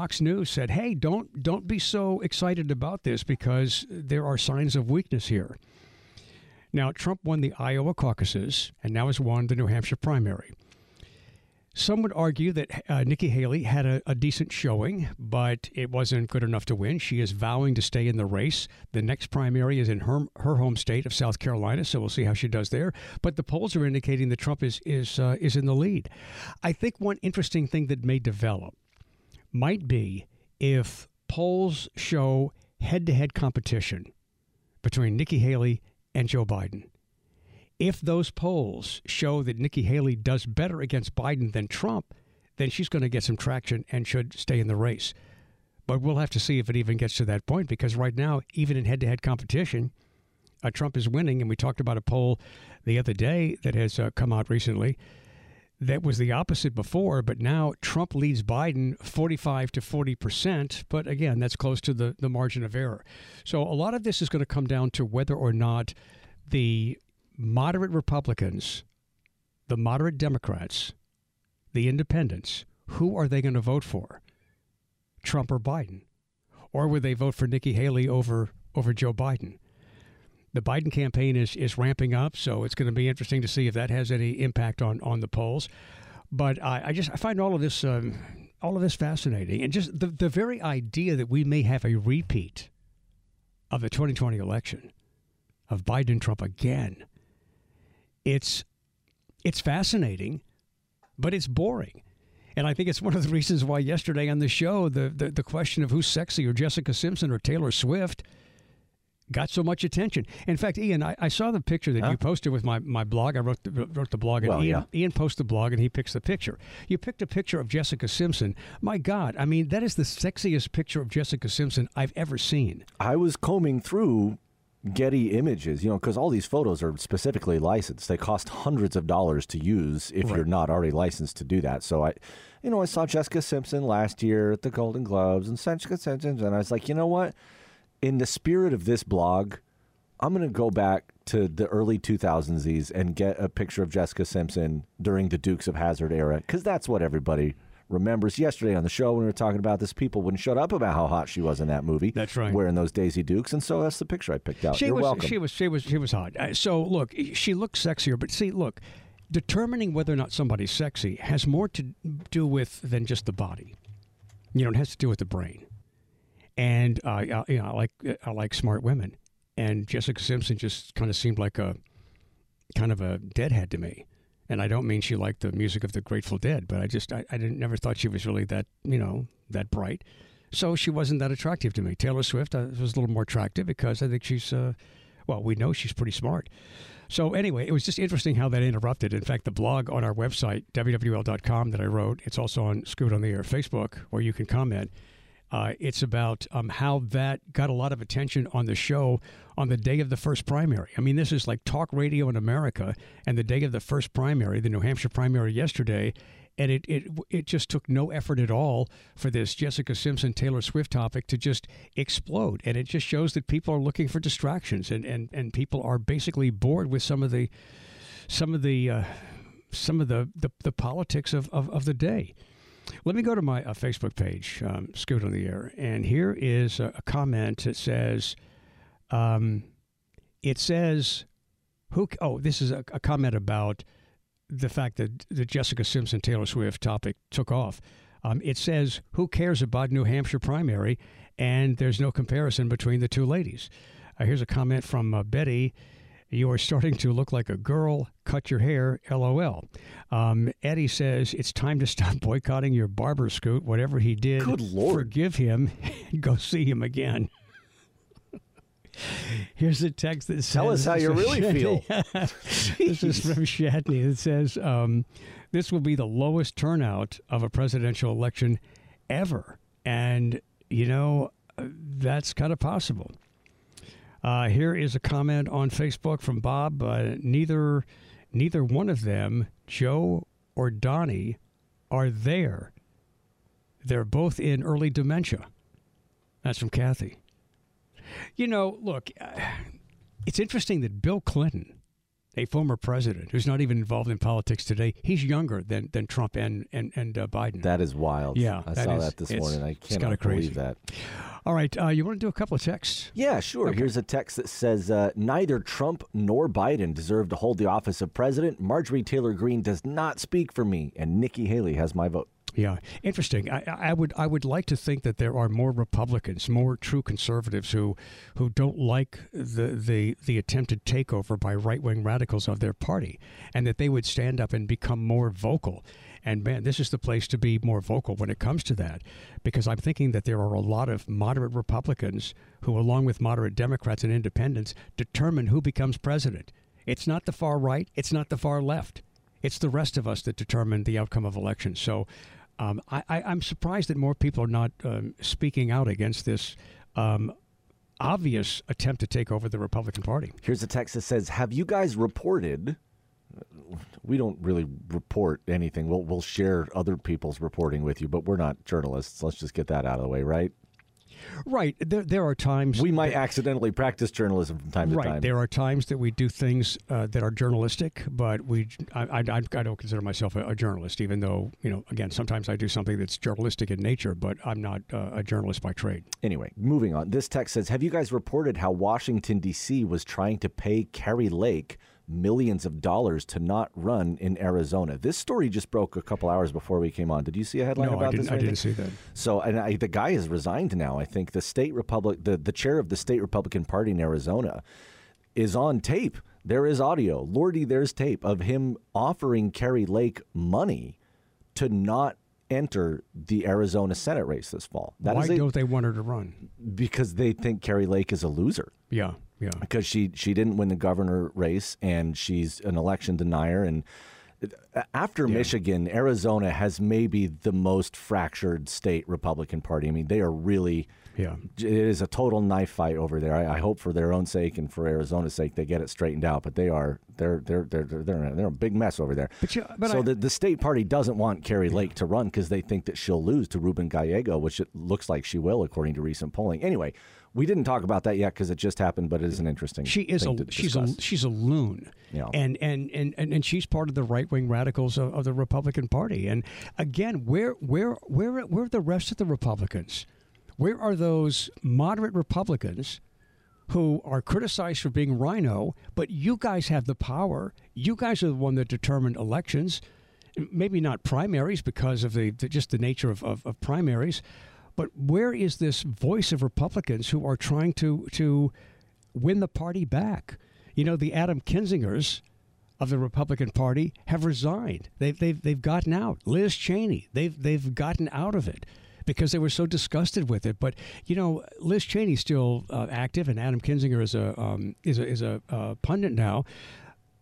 Fox News said, "Hey, don't don't be so excited about this because there are signs of weakness here." Now, Trump won the Iowa caucuses and now has won the New Hampshire primary. Some would argue that uh, Nikki Haley had a, a, decent showing, but it wasn't good enough to win. She is vowing to stay in the race. The next primary is in her, her home state of South Carolina, so we'll see how she does there. But the polls are indicating that Trump is is uh, is in the lead. I think one interesting thing that may develop might be if polls show head-to-head competition between Nikki Haley and Joe Biden if those polls show that Nikki Haley does better against Biden than Trump, then she's going to get some traction and should stay in the race. But we'll have to see if it even gets to that point because right now, even in head to head competition, uh, Trump is winning. And we talked about a poll the other day that has uh, come out recently that was the opposite before, but now Trump leads Biden 45 to 40 percent. But again, that's close to the, the margin of error. So a lot of this is going to come down to whether or not the moderate Republicans, the moderate Democrats, the independents, who are they going to vote for? Trump or Biden? Or would they vote for Nikki Haley over over Joe Biden? The Biden campaign is is ramping up, so it's going to be interesting to see if that has any impact on on the polls. But I, I just I find all of this um, all of this fascinating, and just the the very idea that we may have a repeat of the 2020 election of Biden Trump again it's it's fascinating, but it's boring. And I think it's one of the reasons why yesterday on the show, the, the, the question of who's sexier, Jessica Simpson or Taylor Swift, got so much attention. In fact, Ian, I, I saw the picture that huh? you posted with my, my blog. I wrote the, wrote the blog, and well, Ian, yeah. Ian posted the blog, and he picks the picture. You picked a picture of Jessica Simpson. My God, I mean, that is the sexiest picture of Jessica Simpson I've ever seen. I was combing through Getty Images, you know, because all these photos are specifically licensed. They cost hundreds of dollars to use if right. you're not already licensed to do that. So I, you know, I saw Jessica Simpson last year at the Golden Globes and Jessica Simpson, and I was like, you know what? In the spirit of this blog, I'm going to go back to the early 2000s and get a picture of Jessica Simpson during the Dukes of Hazzard era because that's what everybody remembers yesterday on the show when we were talking about this. People wouldn't shut up about how hot she was in that movie. That's right. Wearing those Daisy Dukes, and so that's the picture I picked out. She You're was, welcome. She was she was she was hot. Uh, so look, she looks sexier, but see, look, determining whether or not somebody's sexy has more to do with than just the body. You know, it has to do with the brain. And uh, you know, I like I like smart women, and Jessica Simpson just kind of seemed like a kind of a deadhead to me and I don't mean she liked the music of the Grateful Dead, but I just I, I didn't never thought she was really that you know that bright. So she wasn't that attractive to me. Taylor Swift uh, was a little more attractive because I think she's uh, well, we know she's pretty smart. So anyway, it was just interesting how that interrupted. In fact, the blog on our website wwl.com that I wrote, it's also on Scoot on the Air Facebook where you can comment. Uh, it's about um, how that got a lot of attention on the show on the day of the first primary. I mean, this is like talk radio in America, and the day of the first primary, the New Hampshire primary yesterday, and it, it it just took no effort at all for this Jessica Simpson Taylor Swift topic to just explode, and it just shows that people are looking for distractions, and and, and people are basically bored with some of the some of the uh, some of the, the, the politics of, of, of the day. Let me go to my uh, Facebook page, um, Scoot on the Air, and here is a, a comment that says, um, it says, who? Oh, this is a, a, comment about the fact that the Jessica Simpson Taylor Swift topic took off. Um, it says, who cares about New Hampshire primary? And there's no comparison between the two ladies. Uh, here's a comment from uh, Betty. You are starting to look like a girl. Cut your hair. LOL. Um, Eddie says it's time to stop boycotting your barber scoot. Whatever he did, good lord, forgive him. go see him again. Here's a text that says, "Tell us how you really feel." this is from Shatney. It says, um, "This will be the lowest turnout of a presidential election ever," and you know that's kind of possible. Uh, here is a comment on Facebook from Bob. Uh, neither, neither one of them, Joe or Donnie, are there. They're both in early dementia. That's from Kathy. You know, look, uh, it's interesting that Bill Clinton a former president who's not even involved in politics today. He's younger than, than Trump and and and uh, Biden. That is wild. Yeah, I saw is- that this morning. I cannot kinda crazy. believe that. All right, uh, you want to do a couple of texts? Yeah, sure. Here's a text that says uh, neither Trump nor Biden deserve to hold the office of president. Marjorie Taylor Greene does not speak for me, and Nikki Haley has my vote. Yeah, interesting. I, I would I would like to think that there are more Republicans, more true conservatives who who don't like the the, the attempted takeover by right wing radicals of their party, and that they would stand up and become more vocal. And man, this is the place to be more vocal when it comes to that, because I'm thinking that there are a lot of moderate Republicans who, along with moderate Democrats and independents, determine who becomes president. It's not the far right. It's not the far left. It's the rest of us that determine the outcome of elections. So um, I, I'm surprised that more people are not um, speaking out against this um, obvious attempt to take over the Republican Party. Here's a text that says, "Have you guys reported?" We don't really report anything. We'll we'll share other people's reporting with you, but we're not journalists. Let's just get that out of the way, right? Right. There, there are times We might accidentally practice journalism from time to time. Right. There are times that we do things uh, that are journalistic, but we I, I, I don't consider myself a, a journalist, even though you know again sometimes I do something that's journalistic in nature, but I'm not uh, a journalist by trade. Anyway, moving on. This text says, "Have you guys reported how Washington D.C. was trying to pay Kari Lake millions of dollars to not run in Arizona?" This story just broke a couple hours before we came on. Did you see a headline no, about I didn't. this? I didn't see that. So, and I, the guy has resigned now. I think the state republic, the the chair of the state Republican Party in Arizona, is on tape. There is audio. Lordy, there's tape of him offering Kari Lake money to not enter the Arizona Senate race this fall. That Why is a- don't they want her to run? because they think Kari Lake is a loser Yeah. Yeah. because she she didn't win the governor race and she's an election denier and after Michigan, Arizona has maybe the most fractured state Republican Party. I mean, they are really Yeah. it is a total knife fight over there. I, I hope for their own sake and for Arizona's sake they get it straightened out. But they are they're they're they're they're they're, a- they're a big mess over there. But you- but so I- the the state party doesn't want Kari Lake to run because they think that she'll lose to Ruben Gallego, which it looks like she will according to recent polling. Anyway, we didn't talk about that yet because it just happened, but it is an interesting. She is thing a she's a she's a loon, Yeah. and, and and and and she's part of the right wing radicals of, of the Republican Party. And again, where where where where are the rest of the Republicans? Where are those moderate Republicans who are criticized for being rhino? But you guys have the power. You guys are the one that determined elections. Maybe not primaries because of the, the just the nature of, of, of primaries, but where is this voice of Republicans who are trying to to win the party back? You know, the Adam Kinzingers of the Republican Party have resigned. They've they've they've gotten out. Liz Cheney, they've they've gotten out of it because they were so disgusted with it. But you know, Liz Cheney's still uh, active, and Adam Kinzinger is a um, is a is a uh, pundit now.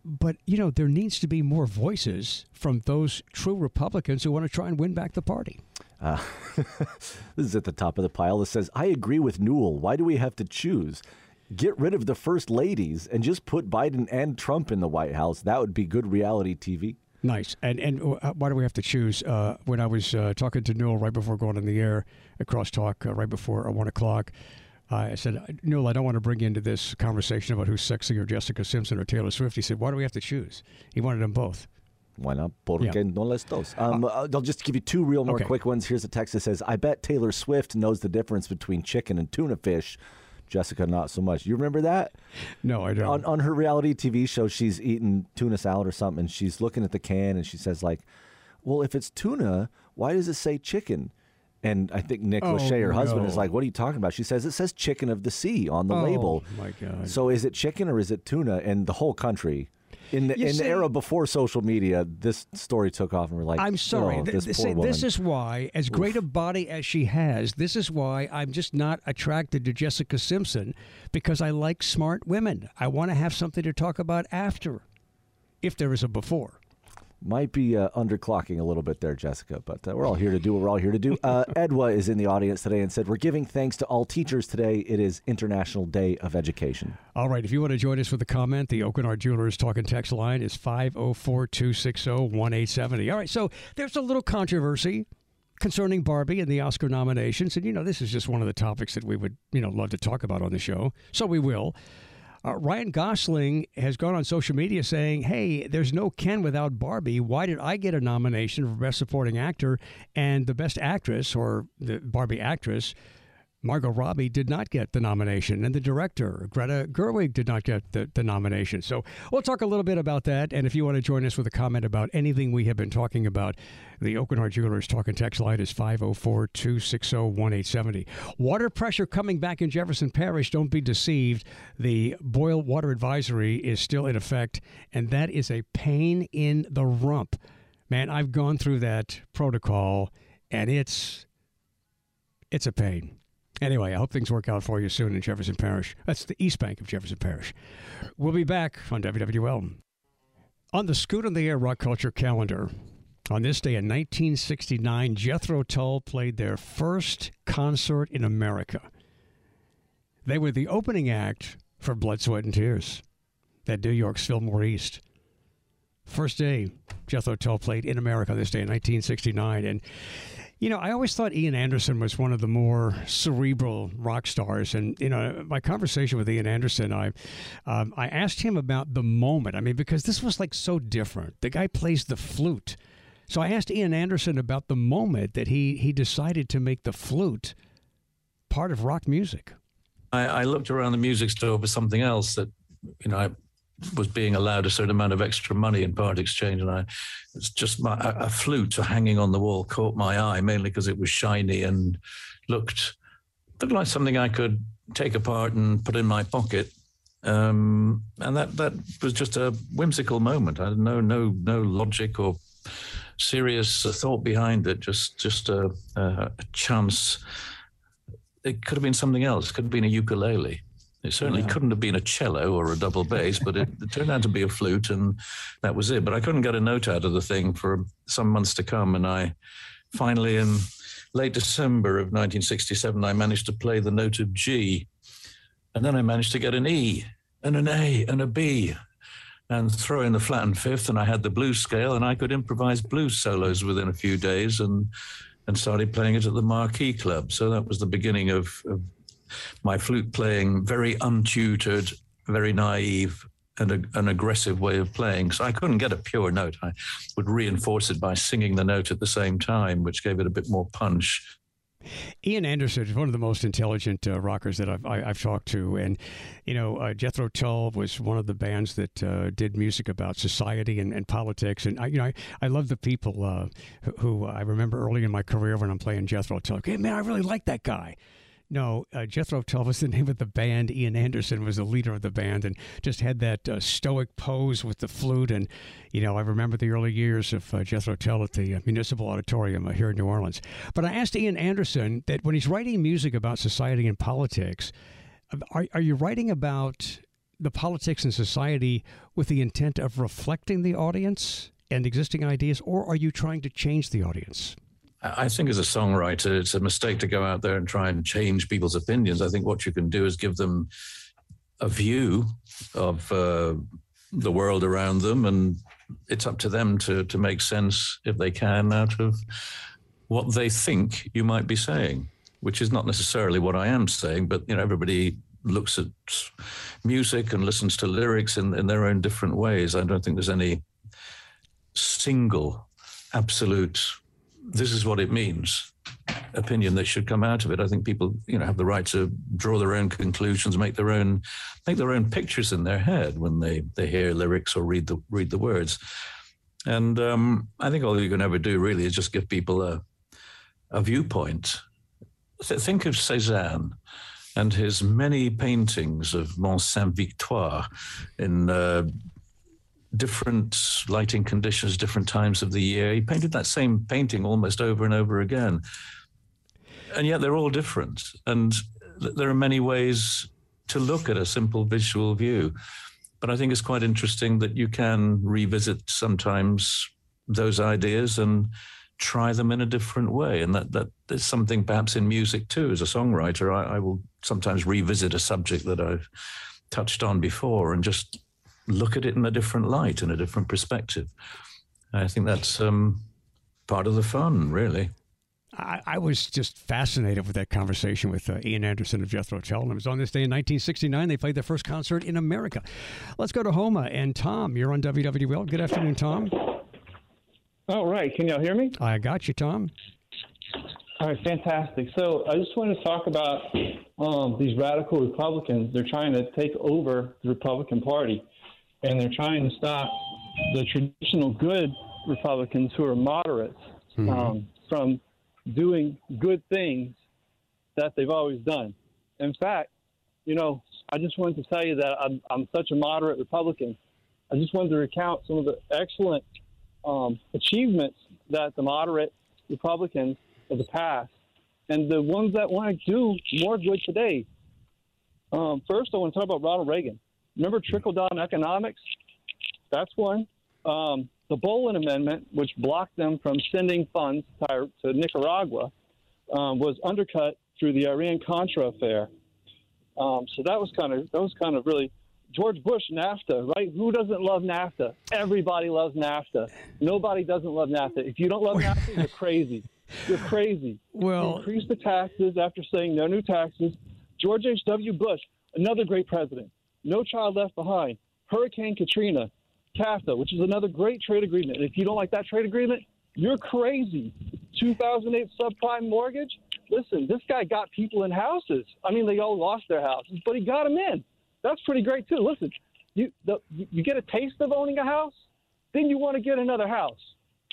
But you know, there needs to be more voices from those true Republicans who want to try and win back the party. Uh, this is at the top of the pile. It says, I agree with Newell. Why do we have to choose? Get rid of the first ladies and just put Biden and Trump in the White House. That would be good reality TV. Nice. And and uh, why do we have to choose? Uh, when I was uh, talking to Newell right before going on the air at Crosstalk, uh, right before uh, one o'clock, I said, Newell, I don't want to bring you into this conversation about who's sexier, Jessica Simpson or Taylor Swift. He said, Why do we have to choose? He wanted them both. Why not? Porque Yeah. no les dos? Um, uh, I'll just give you two real more okay. quick ones. Here's a text that says, I bet Taylor Swift knows the difference between chicken and tuna fish. Jessica, not so much. You remember that? No, I don't. on, on her reality TV show, she's eating tuna salad or something, and she's looking at the can and she says, like, well, if it's tuna, why does it say chicken? And I think Nick Oh, Lachey, her husband, is like, what are you talking about? She says, it says chicken of the sea on the label. oh, label. my God. So is it chicken or is it tuna? And the whole country, in the You in see- the era before social media, this story took off, and we're like, I'm sorry. oh, this th- see, this is why, as great a body as she has, this is why I'm just not attracted to Jessica Simpson because I like smart women. I want to have something to talk about after, if there is a before. Might be uh, underclocking a little bit there, Jessica, but uh, we're all here to do what we're all here to do. Uh, Edwa is in the audience today and said, We're giving thanks to all teachers today. It is International Day of Education. All right. If you want to join us with a comment, the Aucoin Hart Jewelers talking text line is 504 260 1870. All right. So there's a little controversy concerning Barbie and the Oscar nominations. And, you know, this is just one of the topics that we would, you know, love to talk about on the show. So we will. Uh, Ryan Gosling has gone on social media saying, "Hey, there's no Ken without Barbie. Why did I get a nomination for Best Supporting Actor and the Best Actress or the Barbie actress?" Margot Robbie did not get the nomination, and the director, Greta Gerwig, did not get the, the, nomination. So we'll talk a little bit about that. And if you want to join us with a comment about anything we have been talking about, the Hart Jewelers talking text line is 504 260 1870. Water pressure coming back in Jefferson Parish. Don't be deceived. The boil water advisory is still in effect, and that is a pain in the rump. Man, I've gone through that protocol, and it's it's a pain. Anyway, I hope things work out for you soon in Jefferson Parish. That's the East Bank of Jefferson Parish. We'll be back on WWL. On the Scoot on the Air Rock Culture calendar, on this day in 1969, Jethro Tull played their first concert in America. They were the opening act for Blood, Sweat, and Tears at New York's Fillmore East. First day Jethro Tull played in America this day in 1969. And you know, I always thought Ian Anderson was one of the more cerebral rock stars, and you know, my conversation with Ian Anderson, I, um, I asked him about the moment. I mean, because this was like so different. The guy plays the flute, so I asked Ian Anderson about the moment that he he decided to make the flute part of rock music. I, I looked around the music store for something else that you know I was being allowed a certain amount of extra money in part exchange, and I it's just my, a, flute hanging on the wall caught my eye mainly because it was shiny and looked looked like something I could take apart and put in my pocket. Um, and that that was just a whimsical moment. I had no no no logic or serious thought behind it. Just just a, a chance. It could have been something else. It could have been a ukulele. It certainly yeah. couldn't have been a cello or a double bass, but it, it, turned out to be a flute, and that was it. But I couldn't get a note out of the thing for some months to come, and I finally, in late December of 1967, I managed to play the note of G, and then I managed to get an E and an A and a B, and throw in the flattened fifth, and I had the blues scale, and I could improvise blues solos within a few days, and and started playing it at the Marquee Club. So that was the beginning of, of my flute playing, very untutored, very naive, and a, an aggressive way of playing. So I couldn't get a pure note. I would reinforce it by singing the note at the same time, which gave it a bit more punch. Ian Anderson is one of the most intelligent uh, rockers that I've, I, have talked to, and you know uh, Jethro Tull was one of the bands that uh, did music about society and, and, politics, and I, you know I, I love the people uh, who, who, I remember early in my career when I'm playing Jethro Tull. Hey man, I really like that guy. No, uh, Jethro Tull was the name of the band. Ian Anderson was the leader of the band and just had that uh, stoic pose with the flute. And, you know, I remember the early years of uh, Jethro Tull at the uh, Municipal Auditorium uh, here in New Orleans. But I asked Ian Anderson that when he's writing music about society and politics, are, are you writing about the politics and society with the intent of reflecting the audience and existing ideas, or are you trying to change the audience? I think as a songwriter, it's a mistake to go out there and try and change people's opinions. I think what you can do is give them a view of uh, the world around them, and it's up to them to to make sense, if they can, out of what they think you might be saying, which is not necessarily what I am saying. But you know, everybody looks at music and listens to lyrics in, in their own different ways. I don't think there's any single absolute this is what it means opinion that should come out of it. I think people, you know, have the right to draw their own conclusions, make their own make their own pictures in their head when they they hear lyrics or read the read the words. And um, I think all you can ever do really is just give people a a viewpoint. Th- think of Cézanne and his many paintings of Mont Sainte-Victoire in uh, different lighting conditions, different times of the year. He painted that same painting almost over and over again. And yet they're all different. And th- there are many ways to look at a simple visual view. But I think it's quite interesting that you can revisit sometimes those ideas and try them in a different way. And that, that is something perhaps in music too. As a songwriter, I, I will sometimes revisit a subject that I've touched on before and just look at it in a different light and a different perspective. I think that's um, part of the fun, really. I, I, was just fascinated with that conversation with uh, Ian Anderson of Jethro Tull. And it was on this day in 1969 they played their first concert in America. Let's go to Houma and Tom. You're on WWL. Good afternoon, Tom. All right. Can y'all hear me? I got you, Tom. All right, fantastic. So I just wanted to talk about um, these radical Republicans. They're trying to take over the Republican Party, and they're trying to stop the traditional good Republicans who are moderates mm-hmm. um, from doing good things that they've always done. In fact, you know, I just wanted to tell you that I'm, I'm such a moderate Republican. I just wanted to recount some of the excellent um, achievements that the moderate Republicans of the past and the ones that want to do more good today. Um, first, I want to talk about Ronald Reagan. Remember trickle down economics? That's one. Um, the Boland Amendment, which blocked them from sending funds to, to Nicaragua, um, was undercut through the Iran Contra affair. Um, so that was kind of that was kind of really George Bush NAFTA, right? Who doesn't love NAFTA? Everybody loves NAFTA. Nobody doesn't love NAFTA. If you don't love NAFTA, you're crazy. You're crazy. Well, increase the taxes after saying no new taxes. George H.W. Bush, another great president. No Child Left Behind. Hurricane Katrina. CAFTA, which is another great trade agreement. if you don't like that trade agreement, you're crazy. 2008 subprime mortgage. Listen, this guy got people in houses. I mean, they all lost their houses, but he got them in. That's pretty great too. Listen, you the, you get a taste of owning a house, then you want to get another house.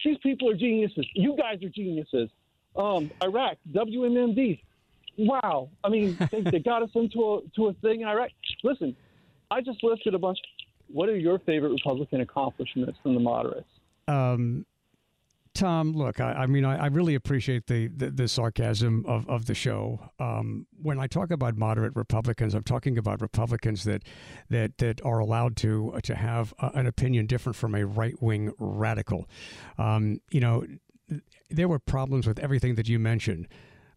These people are geniuses. You guys are geniuses. Um, Iraq, WMMD. Wow. I mean, they, they got us into a to a thing in Iraq. Listen, I just listed a bunch. What are your favorite Republican accomplishments from the moderates? Um, Tom, look, I, I mean, I, I, really appreciate the, the, the sarcasm of, of the show. Um, when I talk about moderate Republicans, I'm talking about Republicans that that that are allowed to uh, to have an opinion different from a right wing radical. Um, you know, there were problems with everything that you mentioned,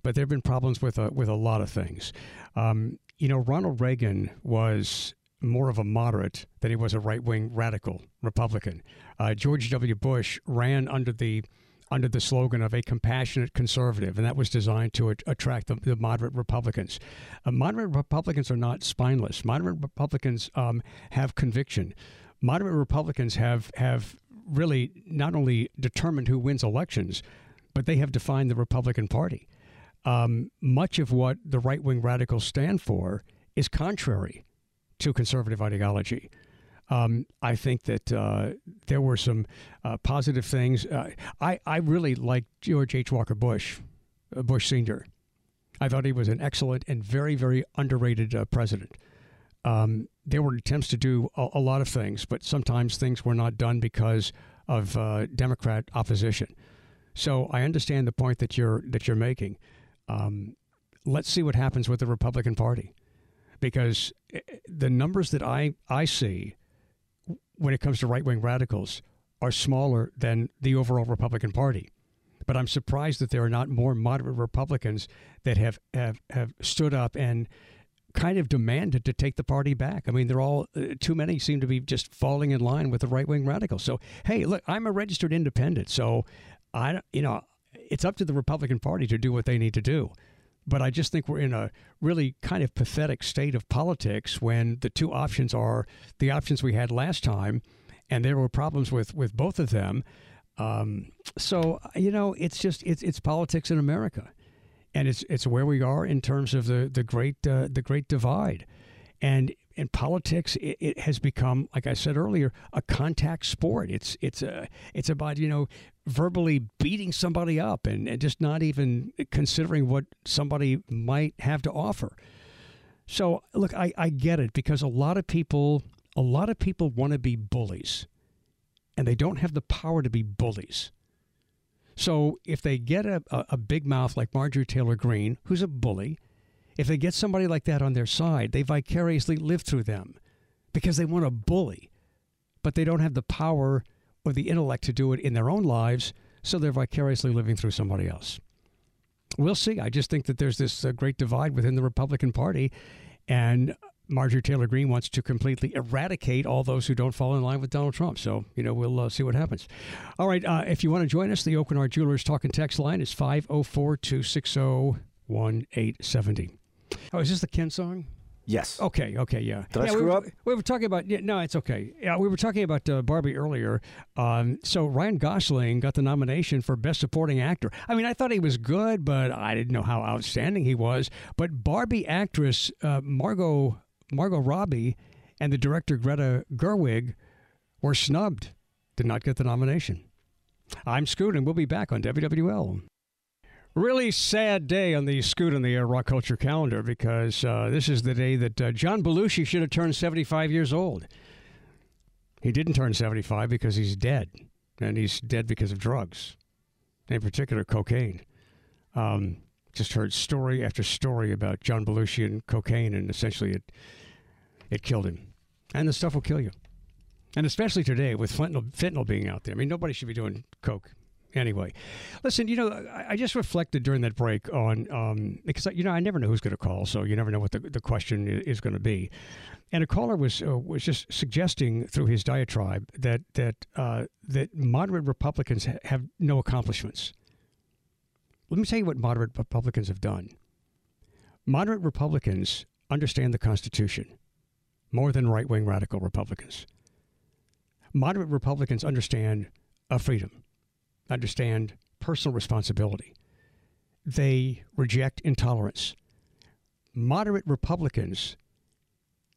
but there have been problems with a, with a lot of things. Um, you know, Ronald Reagan was more of a moderate than he was a right wing radical Republican. Uh, George W. Bush ran under the under the slogan of a compassionate conservative, and that was designed to attract the, the, moderate Republicans. Uh, moderate Republicans are not spineless. Moderate Republicans um, have conviction. Moderate Republicans have have really not only determined who wins elections, but they have defined the Republican Party. Um, much of what the right wing radicals stand for is contrary to conservative ideology. Um, I think that uh, there were some uh, positive things. Uh, I, I really liked George H. Walker Bush, uh, Bush Sr. I thought he was an excellent and very, very underrated uh, president. Um, there were attempts to do a, a, lot of things, but sometimes things were not done because of uh, Democrat opposition. So I understand the point that you're that you're making. Um, let's see what happens with the Republican Party because eh, the numbers that I, I see when it comes to right wing radicals are smaller than the overall Republican Party. But I'm surprised that there are not more moderate Republicans that have, have, have stood up and kind of demanded to take the party back. I mean, they're all uh, too many seem to be just falling in line with the right wing radicals. So, hey, look, I'm a registered independent, so I, you know, it's up to the Republican Party to do what they need to do. But I just think we're in a really kind of pathetic state of politics when the two options are the options we had last time, and there were problems with, with both of them. Um, so you know, it's just it's it's politics in America, and it's it's where we are in terms of the the great uh, the great divide, and in politics, it, it, has become, like I said earlier, a contact sport. It's it's a it's about you know verbally beating somebody up and, and just not even considering what somebody might have to offer. So look, I, I get it because a lot of people a lot of people want to be bullies, and they don't have the power to be bullies. So if they get a, a, a big mouth like Marjorie Taylor Greene, who's a bully if they get somebody like that on their side, they vicariously live through them because they want to bully, but they don't have the power or the intellect to do it in their own lives, so they're vicariously living through somebody else. We'll see. I just think that there's this uh, great divide within the Republican Party, and Marjorie Taylor Greene wants to completely eradicate all those who don't fall in line with Donald Trump. So, you know, we'll uh, see what happens. All right. Uh, if you want to join us, the Aucoin Jewelers Talking Text line is 504 260 1870. Oh, is this the Ken song? Yes. Okay. Okay. Yeah. Did I screw we, up? We were talking about. Yeah, no, it's okay. Yeah, we were talking about uh, Barbie earlier. Um, so Ryan Gosling got the nomination for Best Supporting Actor. I mean, I thought he was good, but I didn't know how outstanding he was. But Barbie actress uh, Margot Margot Robbie and the director Greta Gerwig were snubbed. Did not get the nomination. I'm Scoot, and we'll be back on WWL. Really sad day on the Scoot on the uh, Rock Culture calendar because uh, this is the day that uh, John Belushi should have turned 75 years old. He didn't turn 75 because he's dead, and he's dead because of drugs, in particular cocaine. Um, just heard story after story about John Belushi and cocaine, and essentially it it killed him. And the stuff will kill you, and especially today with fentanyl, fentanyl being out there. I mean, nobody should be doing coke anyway, listen, you know, I, just reflected during that break on um, because you know I never know who's going to call, so you never know what the, the question is going to be. And a caller was uh, was just suggesting through his diatribe that that uh, that moderate Republicans ha- have no accomplishments. Let me tell you what moderate Republicans have done. Moderate Republicans understand the Constitution more than right wing radical Republicans. Moderate Republicans understand a freedom understand personal responsibility. They reject intolerance. Moderate Republicans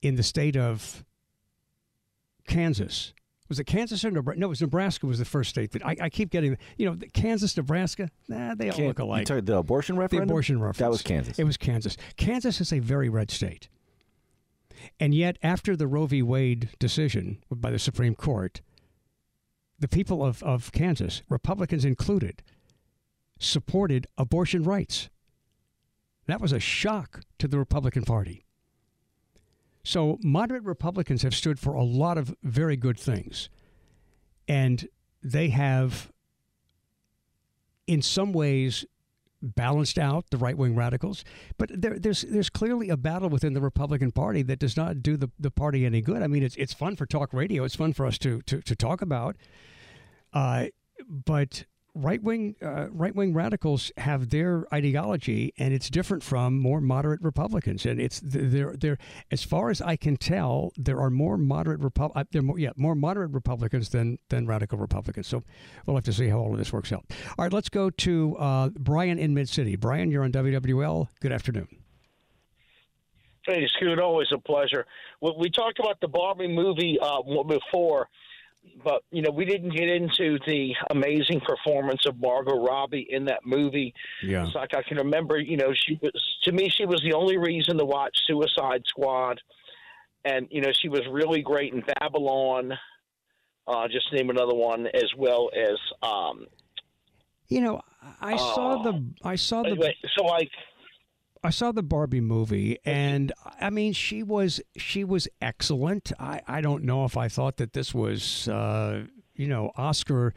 in the state of Kansas. Was it Kansas or Nebraska? No, it was Nebraska was the first state that I, I keep getting. You know, Kansas, Nebraska. Nah, they all Can, look alike. You the abortion referendum. The abortion referendum. That was Kansas. It was Kansas. Kansas is a very red state, and yet after the Roe v. Wade decision by the Supreme Court, the people of, of Kansas, Republicans included, supported abortion rights. That was a shock to the Republican Party. So, moderate Republicans have stood for a lot of very good things. And they have, in some ways, balanced out the right wing radicals. But there, there's there's clearly a battle within the Republican Party that does not do the, the party any good. I mean, it's it's fun for talk radio. It's fun for us to to, to talk about. Uh, but right wing uh, right wing radicals have their ideology, and it's different from more moderate Republicans. And it's they're they're as far as I can tell, there are more moderate Repub- uh, there more yeah more moderate Republicans than than radical Republicans. So we'll have to see how all of this works out. All right, let's go to uh, Brian in Mid City. Brian, you're on WWL. Good afternoon. Hey, Scoot, always a pleasure. We talked about the Barbie movie uh, before but you know we didn't get into the amazing performance of Margot Robbie in that movie. Yeah, it's like I can remember. You know, she was to me she was the only reason to watch Suicide Squad, and you know she was really great in Babylon. Uh, just name another one as well as. Um, you know, I saw the I saw the so like I saw the Barbie movie, and I mean, she was she was excellent. I, I don't know if I thought that this was uh, you know Oscar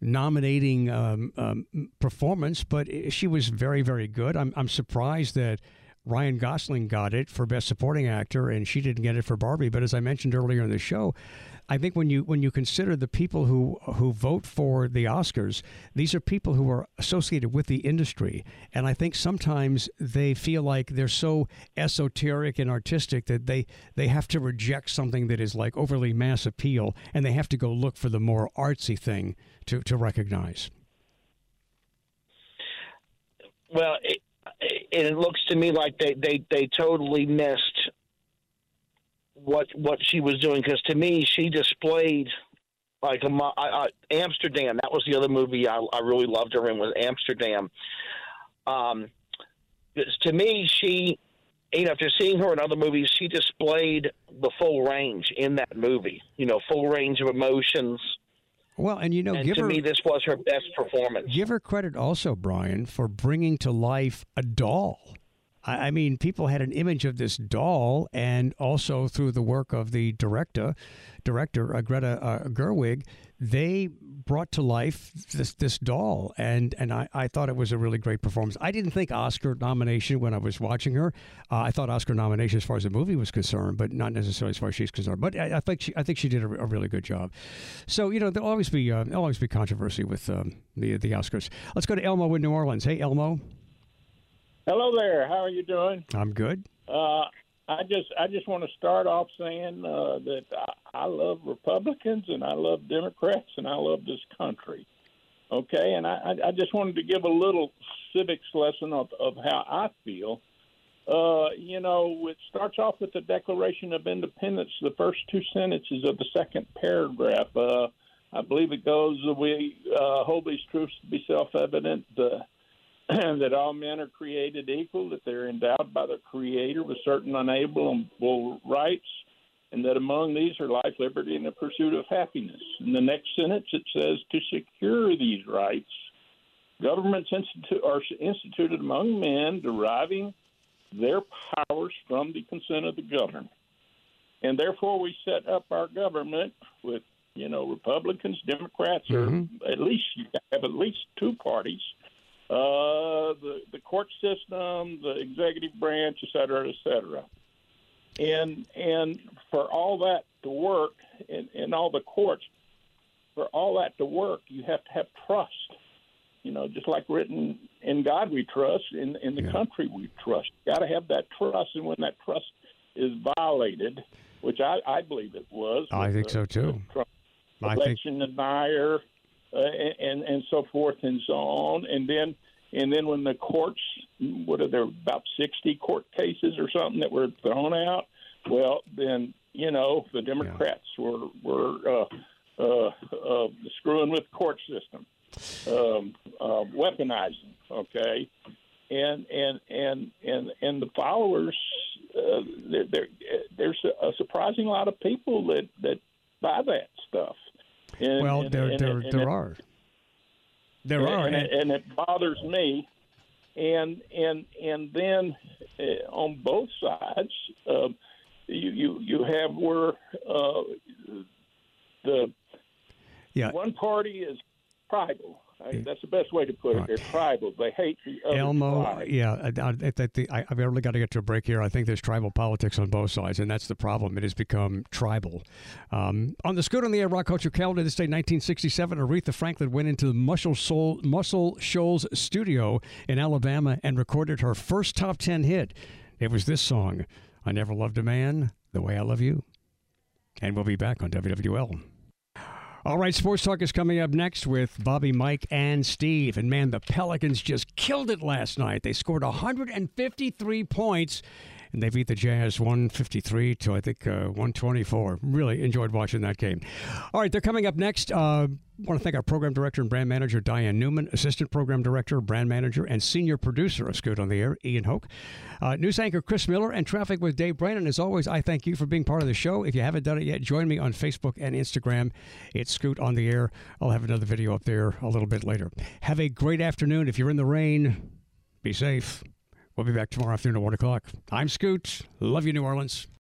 nominating um, um, performance, but she was very very good. I'm I'm surprised that Ryan Gosling got it for Best Supporting Actor, and she didn't get it for Barbie. But as I mentioned earlier in the show, I think when you when you consider the people who who vote for the Oscars, these are people who are associated with the industry, and I think sometimes they feel like they're so esoteric and artistic that they they have to reject something that is like overly mass appeal, and they have to go look for the more artsy thing to to recognize. Well, it, it looks to me like they they they totally missed what what she was doing because to me she displayed like a, I, I, Amsterdam. That was the other movie I, I really loved her in was Amsterdam. Um, to me, she, you know, after seeing her in other movies, she displayed the full range in that movie. You know, full range of emotions. Well, and you know, and to her, me, this was her best performance. Give her credit also, Brian, for bringing to life a doll I mean, people had an image of this doll, and also through the work of the director, director uh, Greta uh, Gerwig, they brought to life this this doll, and and I, I thought it was a really great performance. I didn't think Oscar nomination when I was watching her. Uh, I thought Oscar nomination as far as the movie was concerned, but not necessarily as far as she's concerned. But I, I think she I think she did a, a, really good job. So you know there'll always be uh, there'll always be controversy with um, the the Oscars. Let's go to Elmo in New Orleans. Hey Elmo. Hello there. How are you doing? I'm good. Uh, I just I just want to start off saying uh, that I, I love Republicans and I love Democrats and I love this country. Okay, and I, I just wanted to give a little civics lesson of, of how I feel. Uh, you know, it starts off with the Declaration of Independence, the first two sentences of the second paragraph. Uh, I believe it goes, "We uh, hold these truths to be self-evident." Uh, that all men are created equal, that they're endowed by the Creator with certain unalienable rights, and that among these are life, liberty, and the pursuit of happiness. In the next sentence, it says to secure these rights, governments institu- are instituted among men, deriving their powers from the consent of the governed. And therefore, we set up our government with, you know, Republicans, Democrats, mm-hmm. or at least you have at least two parties uh, the the court system, the executive branch, et cetera, et cetera. And and for all that to work, in, in all the courts, for all that to work, you have to have trust. You know, just like written in God we trust, in in the yeah. country we trust. Got to have that trust, and when that trust is violated, which I, I believe it was, I think the, so too. election think... denier, uh, and and so forth and so on. And then and then when the courts, what are there about sixty court cases or something that were thrown out? Well, then you know the Democrats yeah. were were uh, uh, uh, screwing with the court system, um, uh, weaponizing. Okay, and and and and and the followers. Uh, there, there, there's a surprising lot of people that that buy that stuff. And, well, and, there and, there, there are. There are, and, and, it bothers me. And and and then uh, on both sides, uh, you you you have where uh, the yeah. one party is tribal that's the best way to put it. They're tribal. They hate the other Elmo, tribe. yeah, I, I, I, I've really got to get to a break here. I think there's tribal politics on both sides, and that's the problem. It has become tribal. Um, on the Scoot on the Air Rock Culture calendar, this day, 1967, Aretha Franklin went into the Muscle, Soul, Muscle Shoals studio in Alabama and recorded her first top 10 hit. It was this song, I Never Loved a Man the Way I Love You. And we'll be back on WWL. All right, Sports Talk is coming up next with Bobby, Mike, and Steve. And man, the Pelicans just killed it last night. They scored 153 points and they beat the Jazz 153 to I think uh, 124. Really enjoyed watching that game. All right, they're coming up next. Uh, I want to thank our program director and brand manager, Diane Newman, assistant program director, brand manager, and senior producer of Scoot on the Air, Ian Hoke, uh, news anchor Chris Miller, and traffic with Dave Brandon. As always, I thank you for being part of the show. If you haven't done it yet, join me on Facebook and Instagram. It's Scoot on the Air. I'll have another video up there a little bit later. Have a great afternoon. If you're in the rain, be safe. We'll be back tomorrow afternoon at 1 o'clock. I'm Scoot. Love you, New Orleans.